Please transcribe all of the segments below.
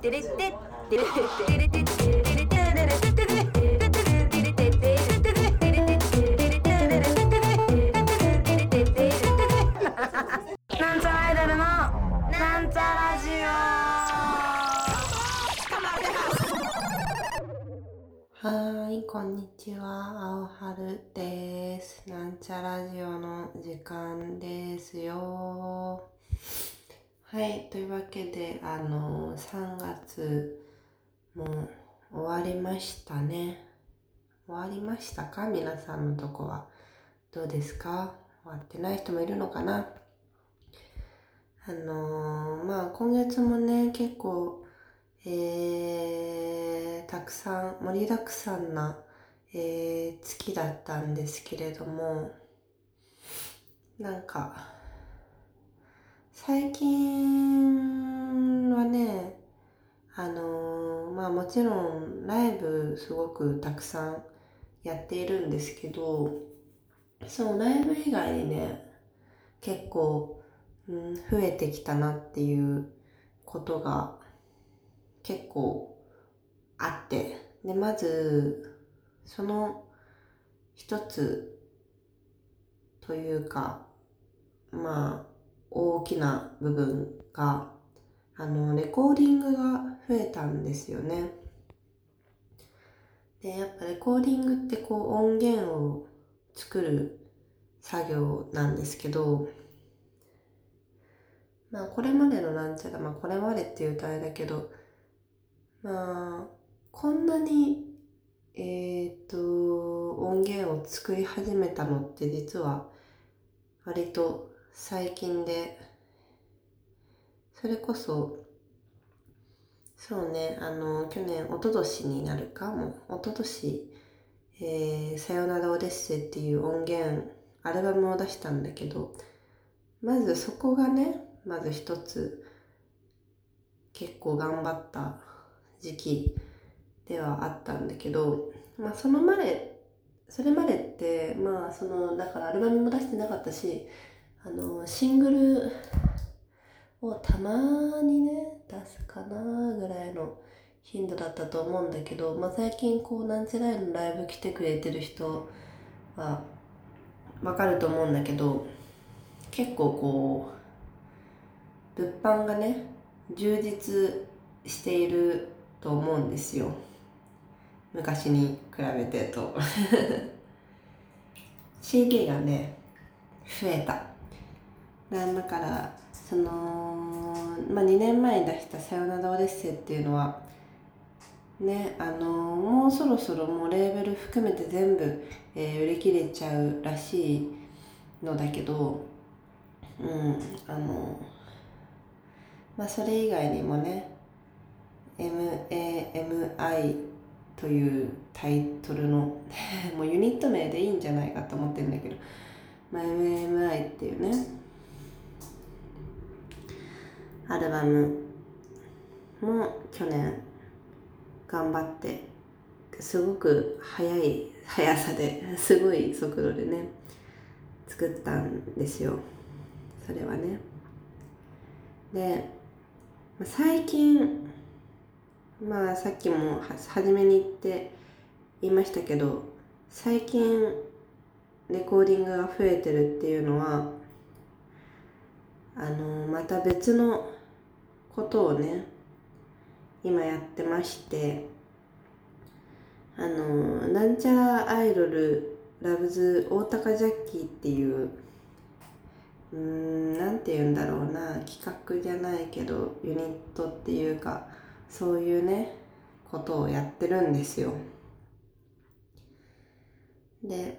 テレテテテレテレテテテテテレテテテレなんちゃらアイドルのなんちゃラジはい、こんにちは、青春です。なんちゃラジオの時間ですよ。はい、というわけで、あの、3月も終わりましたね。終わりましたか？皆さんのとこは。どうですか？終わってない人もいるのかな？あのーまあ今月もね、結構、えー、たくさん、盛りだくさんな、えー、月だったんですけれども、なんか、最近はね、あのまあもちろんライブすごくたくさんやっているんですけど、そのライブ以外にね、結構、うん、増えてきたなっていうことが結構あって、で、まず、その一つというか、まあ、大きな部分が、あの、レコーディングが増えたんですよね。で、やっぱレコーディングってこう音源を作る作業なんですけど、まあこれまでのなんちゃら、まあこれまでって言うとあれだけど、まあ、こんなに、えっ、と、音源を作り始めたのって実は割と最近で、それこそ、そうね、あの、去年、一昨年になるかもう、一昨年、えー、さよならオデッセイっていう音源、アルバムを出したんだけど、まずそこがね、まず一つ、結構頑張った時期ではあったんだけど、まあそのまで、それまでって、まあその、だからアルバムも出してなかったし、あの、シングルをたまにね、出すかなぐらいの頻度だったと思うんだけど、まあ最近こう、なんちゃらいのライブ来てくれてる人は、わかると思うんだけど、結構こう、物販がね、充実していると思うんですよ。昔に比べてと。CD がね、増えた。だから、その、まあ、2年前に出したさよならオデッセイっていうのは、ね、あのもうそろそろもうレーベル含めて全部、えー売り切れちゃうらしいのだけど、うん、あのまあそれ以外にもね MAMI というタイトルの もうユニット名でいいんじゃないかと思ってるんだけど、まあ、MAMI っていうねアルバムも去年頑張ってすごく速い速さで すごい速度でね作ったんですよ。それはね。で最近まあさっきも初めに言って言いましたけど最近レコーディングが増えてるっていうのはあのまた別のことをね今やってましてあのなんちゃらアイドルラブズ大高ジャッキーっていううーんなんて言うんだろうな企画じゃないけどユニットっていうかそういうねことをやってるんですよ。で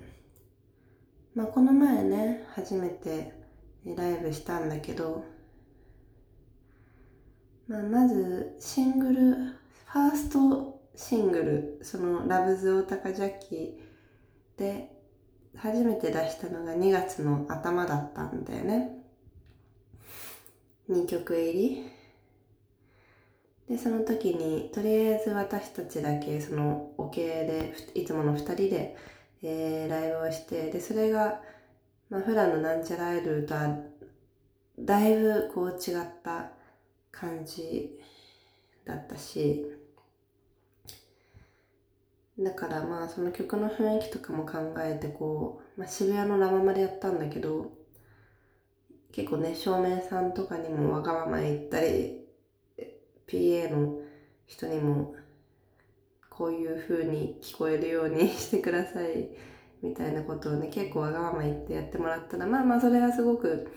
まあこの前ね初めてライブしたんだけどまあ、まずシングルファーストシングルその「ラブズオタカジャッキー」で初めて出したのが2月の頭だったんだよね。2曲入り。でその時にとりあえず私たちだけそのオケでいつもの2人で、えーライブをしてでそれが、まあ、普段のなんちゃらアイドルとはだいぶこう違った感じだったしだからまあその曲の雰囲気とかも考えてこう、まあ、渋谷のラママでやったんだけど結構ね照明さんとかにもわがまま言ったり PA の人にもこういう風に聞こえるように してくださいみたいなことをね結構わがまま言ってやってもらったらまあまあそれはすごく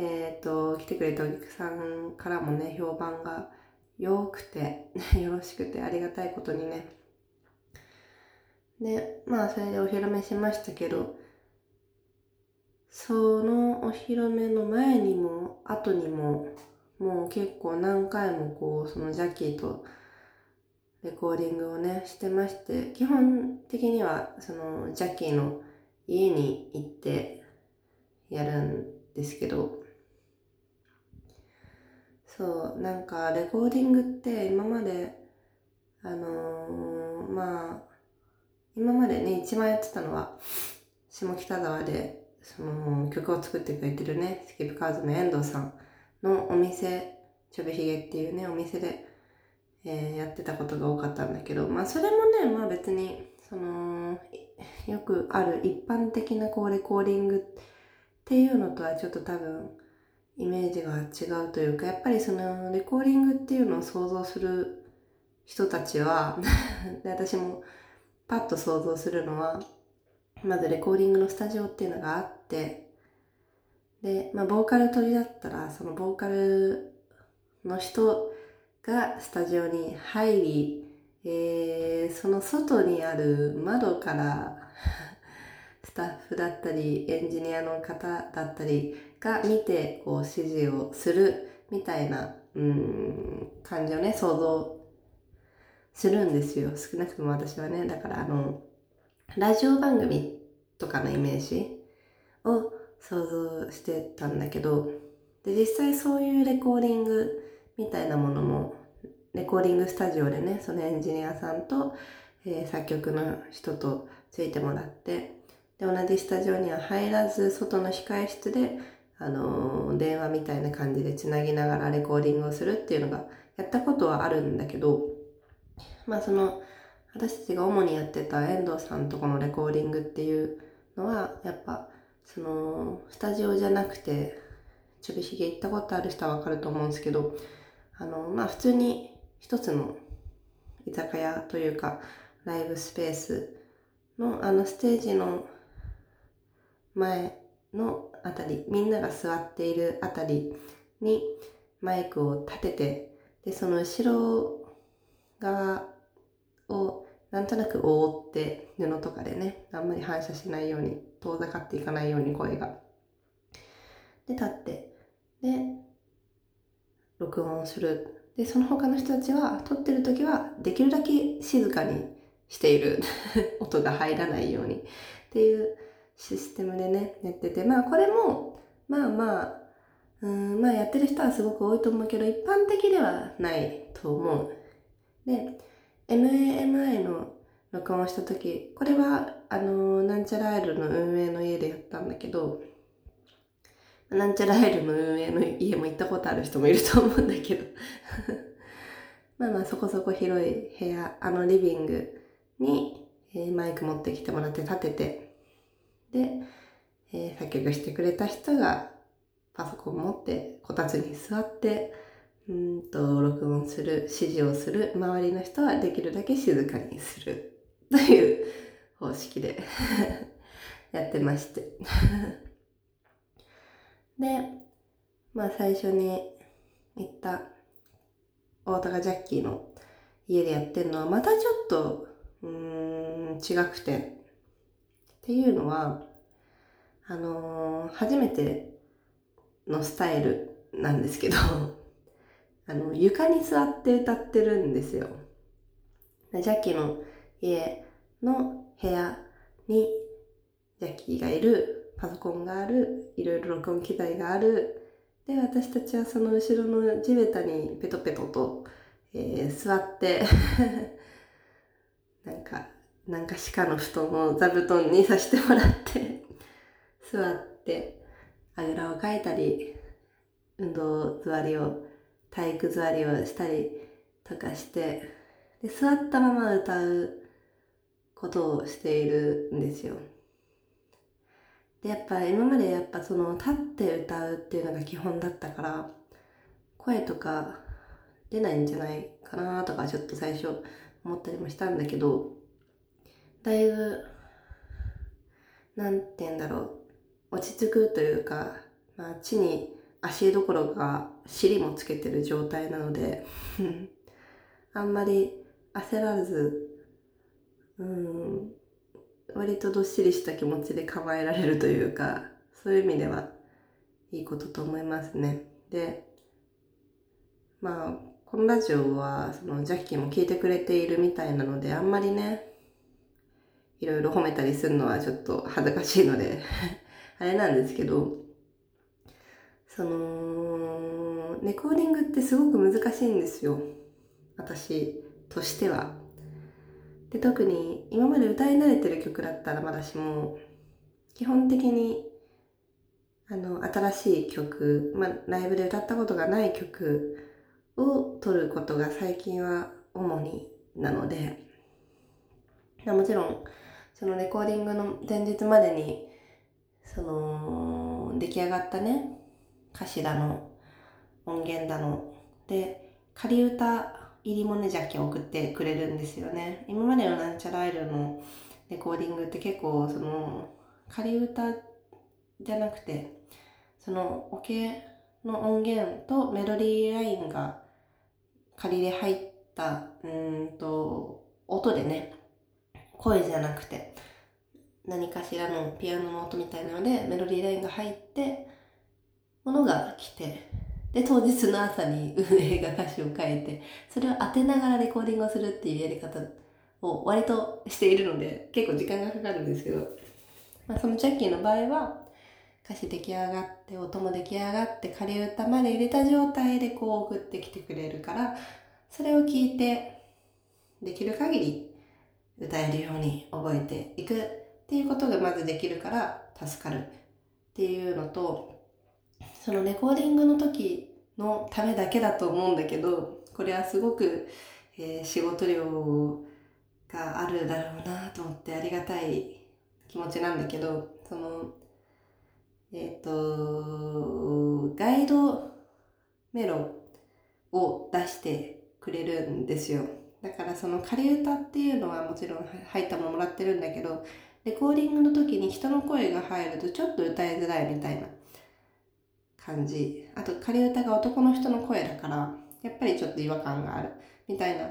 えっ、と来てくれたお客さんからもね評判が良くて よろしくてありがたいことにね。でまあそれでお披露目しましたけどそのお披露目の前にも後にももう結構何回もこうそのジャッキーとレコーディングをねしてまして基本的にはそのジャッキーの家に行ってやるんですけどそうなんかレコーディングって今まであのーまあ今までね一番やってたのは下北沢でその曲を作ってくれてるねスキップカーズの遠藤さんのお店ちょびひげっていうねお店で、えーやってたことが多かったんだけどまあそれもねまあ別にそのよくある一般的なこうレコーディングっていうのとはちょっと多分イメージが違うというかやっぱりそのレコーディングっていうのを想像する人たちは 私もパッと想像するのはまずレコーディングのスタジオっていうのがあってで、まあ、ボーカル取りだったらそのボーカルの人がスタジオに入り、えーその外にある窓からスタッフだったりエンジニアの方だったりが見てこう指示をするみたいなうん感じをね想像するんですよ。少なくとも私はね。だからあのラジオ番組とかのイメージを想像してたんだけどで実際そういうレコーディングみたいなものもレコーディングスタジオでねそのエンジニアさんと、えー作曲の人とついてもらってで同じスタジオには入らず外の控え室で、あの電話みたいな感じでつなぎながらレコーディングをするっていうのがやったことはあるんだけどまあその私たちが主にやってた遠藤さんとこのレコーディングっていうのはやっぱそのスタジオじゃなくてちょびひげ行ったことある人はわかると思うんですけどあのまあ普通に一つの居酒屋というかライブスペースのあのステージの前のあたりみんなが座っているあたりにマイクを立ててでその後ろ側をなんとなく覆って布とかでねあんまり反射しないように遠ざかっていかないように声が。で立ってで録音する。でその他の人たちは撮ってる時はできるだけ静かにしている。音が入らないように。っていうシステムでねやってて。まあこれもまあまあうんまあやってる人はすごく多いと思うけど一般的ではないと思う。で MAMI の録音をした時これはあのなんちゃらアイルの運営の家でやったんだけどなんちゃらアイルの運営の家も行ったことある人もいると思うんだけど。まあまあそこそこ広い部屋あのリビングに、えーマイク持ってきてもらって立ててで、えー作曲してくれた人がパソコン持ってこたつに座ってうんと録音する指示をする周りの人はできるだけ静かにするという方式で やってまして。でまあ最初に言った大高ジャッキーの家でやってるのはまたちょっとうん違くて。っていうのはあのー初めてのスタイルなんですけど あの床に座って歌ってるんですよ。ジャッキーの家の部屋にジャッキーがいるパソコンがあるいろいろ録音機材がある。で私たちはその後ろの地べたにペトペトと、えー座って なんかなんか鹿の布団を座布団にさせてもらって座ってあぐらをかいたり運動座りを体育座りをしたりとかしてで座ったまま歌うことをしているんですよ。でやっぱ今までやっぱその立って歌うっていうのが基本だったから声とか出ないんじゃないかなとかちょっと最初思ったりもしたんだけどだいぶなんて言うんだろう。落ち着くというか、まあ、地に足どころか尻もつけてる状態なので あんまり焦らずうん割とどっしりした気持ちで構えられるというかそういう意味ではいいことと思いますね。でまあこのラジオはそのジャッキーも聞いてくれているみたいなのであんまりねいろいろ褒めたりするのはちょっと恥ずかしいので あれなんですけどそのレコーディングってすごく難しいんですよ。私としては。で特に今まで歌い慣れてる曲だったらまだしも基本的にあの新しい曲、まあ、ライブで歌ったことがない曲を撮ることが最近は主になのでもちろんそのレコーディングの前日までにその出来上がったね歌詞だの音源だの。で仮歌入りもねジャッキー送ってくれるんですよね。今までのなんちゃらアイルのレコーディングって結構その仮歌じゃなくてそのオケの音源とメロディーラインが仮で入ったうんと音でね声じゃなくて何かしらのピアノの音みたいなのでメロディーラインが入ってものが来てで当日の朝に運営が歌詞を変えてそれを当てながらレコーディングをするっていうやり方を割としているので結構時間がかかるんですけど、まあ、そのジャッキーの場合は歌詞出来上がって音も出来上がって仮歌まで入れた状態でこう送ってきてくれるからそれを聞いてできる限り歌えるように覚えていくっていうことがまずできるから助かる。っていうのとそのレコーディングの時のためだけだと思うんだけどこれはすごく、えー、仕事量があるだろうなと思ってありがたい気持ちなんだけどそのえっ、ー、とガイドメロを出してくれるんですよ。だからその仮歌っていうのはもちろん入ったものもらってるんだけどレコーディングの時に人の声が入るとちょっと歌いづらいみたいな感じ。あと仮歌が男の人の声だからやっぱりちょっと違和感があるみたいな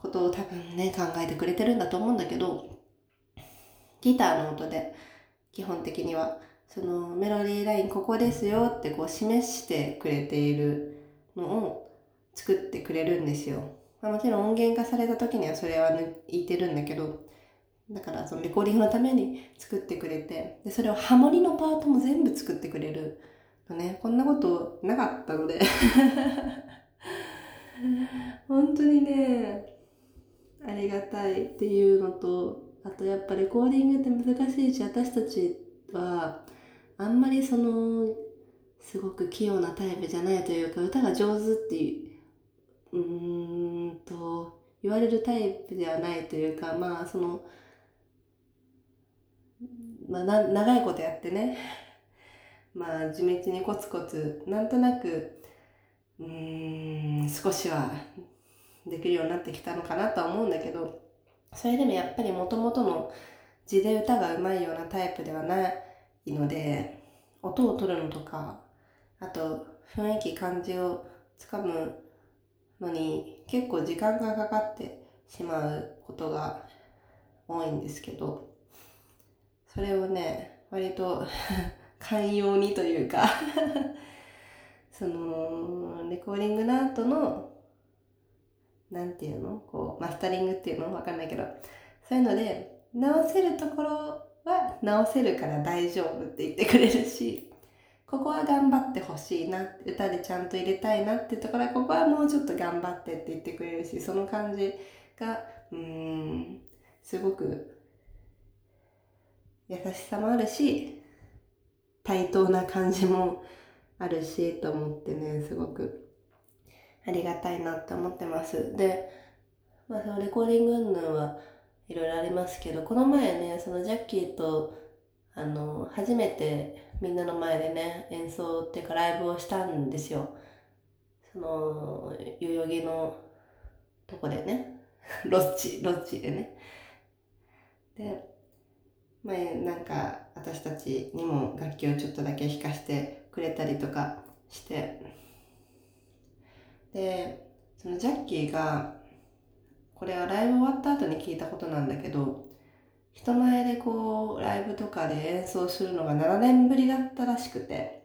ことを多分ね考えてくれてるんだと思うんだけどギターの音で基本的にはそのメロディーラインここですよってこう示してくれているのを作ってくれるんですよ、まあ、もちろん音源化された時にはそれは抜いてるんだけどだからそのレコーディングのために作ってくれてでそれをハモリのパートも全部作ってくれるね、こんなことなかったので。本当にね、ありがたいっていうのと、あとやっぱレコーディングって難しいし、私たちはあんまりその、すごく器用なタイプじゃないというか、歌が上手っていう、んと、言われるタイプではないというか、まあその、まあ、長いことやってね。まあ地道にコツコツなんとなくうーん少しはできるようになってきたのかなとは思うんだけどそれでもやっぱりもともとの字で歌がうまいようなタイプではないので音を取るのとかあと雰囲気感じをつかむのに結構時間がかかってしまうことが多いんですけどそれをね割と 寛容にというか そのレコーディングの後のなんていうの？こうマスタリングっていうの？わかんないけどそういうので直せるところは直せるから大丈夫って言ってくれるしここは頑張ってほしいな歌でちゃんと入れたいなってところはここはもうちょっと頑張ってって言ってくれるしその感じがうんすごく優しさもあるし対等な感じもあるしと思ってねすごくありがたいなって思ってます。で、まあそのレコーディング云々はいろいろありますけど、この前ね、そのジャッキーと、あの、初めてみんなの前でね、演奏っていうかライブをしたんですよ。その、代々木のとこでね、ロッチ、ロッチでね。で、まあ、なんか私たちにも楽器をちょっとだけ弾かしてくれたりとかして、で、そのジャッキーが、これはライブ終わった後に聞いたことなんだけど、人前でこう、ライブとかで演奏するのが7年ぶりだったらしくて、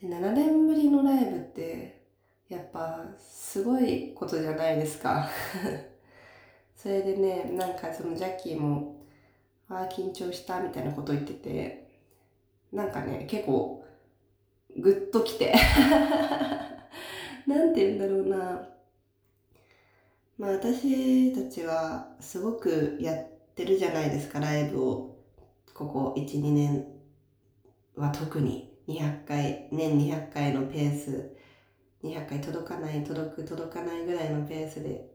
で7年ぶりのライブって、やっぱすごいことじゃないですか。それでね、なんかそのジャッキーも、ああ、緊張したみたいなこと言ってて、なんかね、結構、ぐっときて。なんて言うんだろうな。まあ私たちはすごくやってるじゃないですか、ライブを。ここ1、2年。は特に。200回、年200回のペース、200回届かない、届く、届かないぐらいのペースで。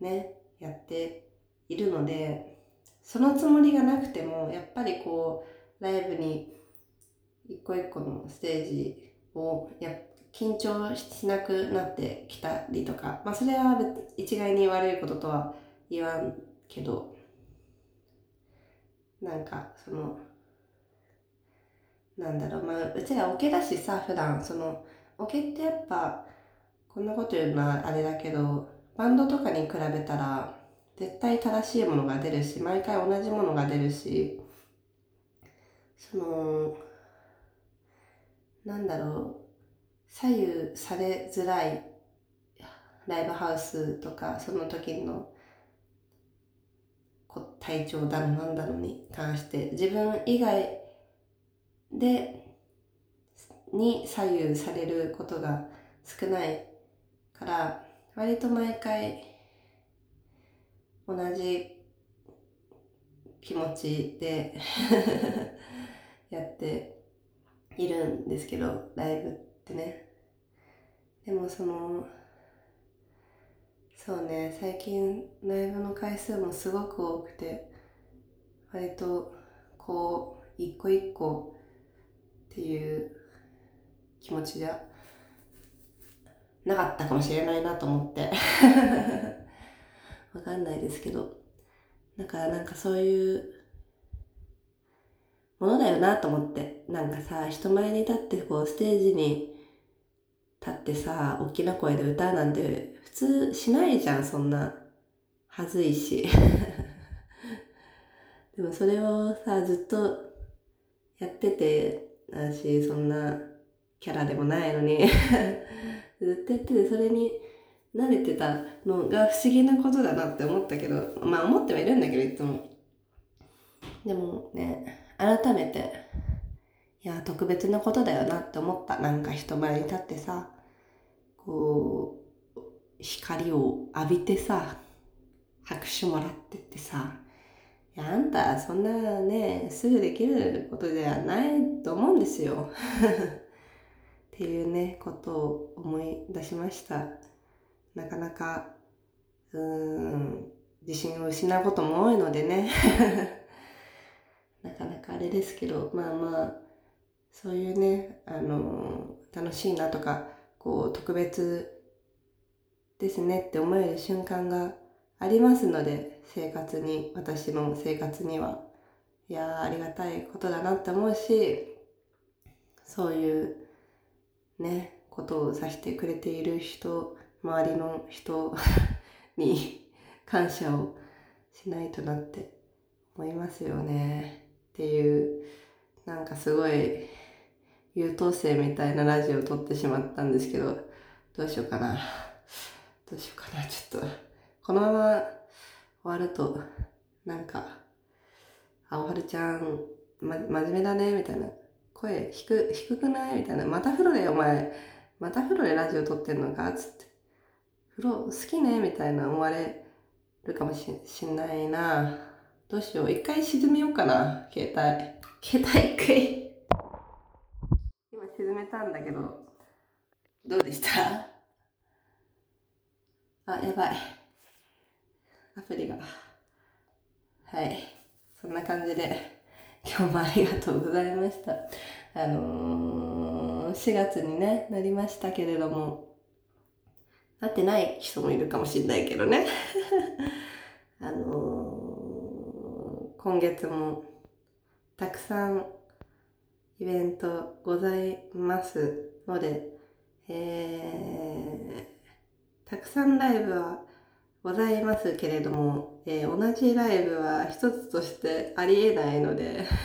ね、やっているので、そのつもりがなくても、やっぱりこう、ライブに一個一個のステージをや緊張しなくなってきたりとか、まあそれは一概に悪いこととは言わんけど、なんかその、なんだろう、まあうちらオケだしさ、普段、その、オケってやっぱ、こんなこと言うのはあれだけど、バンドとかに比べたら、絶対正しいものが出るし、毎回同じものが出るし、その、なんだろう、左右されづらいライブハウスとか、その時の体調だのなんだのに関して、自分以外で、に左右されることが少ないから、割と毎回同じ気持ちで やっているんですけど、ライブってね。でもその、そうね、最近ライブの回数もすごく多くて、割とこう、一個一個っていう気持ちじゃなかったかもしれないなと思って。わかんないですけど。だからなんかそういうものだよなと思って。なんかさ、人前に立ってこうステージに立ってさ、大きな声で歌うなんて通しないじゃん、そんな。はずいし。でもそれをさ、ずっとやってて、私そんなキャラでもないのに ずっとやってて、それに慣れてたのが不思議なことだなって思ったけど、まあ思ってはいるんだけど、いつも。でもね、改めて、いや、特別なことだよなって思った。なんか人前に立ってさ、こう、光を浴びてさ、拍手もらってってさ、いや、あんた、そんなね、すぐできることではないと思うんですよ。っていうね、ことを思い出しました。なかなか、うーん、自信を失うことも多いのでね。なかなかあれですけど、まあまあ、そういうね、あの、楽しいなとか、こう、特別ですねって思える瞬間がありますので、生活に、私の生活には。いやー、ありがたいことだなって思うし、そういうね、ことをさせてくれている人、周りの人に感謝をしないとなって思いますよね。っていう、なんかすごい優等生みたいなラジオを撮ってしまったんですけど、どうしようかな。どうしようかな。ちょっと、このまま終わると、なんか、あおはるちゃん、ま、真面目だね、みたいな。声低低くないみたいな。また風呂でお前、また風呂でラジオ撮ってんのかつって。風呂好きねみたいな思われるかもししんないな。どうしよう。一回沈めようかな。携帯。携帯一回。今沈めたんだけど、どうでしたあ、やばい。アプリが。はい。そんな感じで、今日もありがとうございました。あのー、4月にね、なりましたけれども、なってない人もいるかもしれないけどね。あのー、今月もたくさんイベントございますので、えー、たくさんライブはございますけれども、えー、同じライブは一つとしてありえないので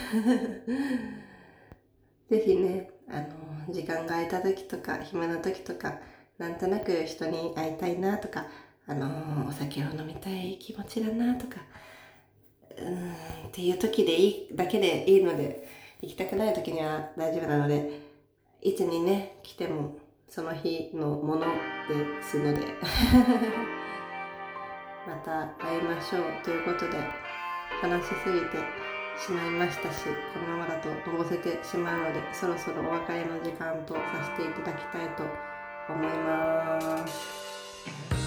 ぜひね、あの、時間が空いた時とか、暇な時とか、なんとなく人に会いたいなとか、あの、お酒を飲みたい気持ちだなとか、うん、っていう時でいい、だけでいいので、行きたくない時には大丈夫なので、いつにね、来ても、その日のものですので、また会いましょうということで、話しすぎて、しまいましたしこのままだとのぼせてしまうのでそろそろお別れの時間とさせていただきたいと思います。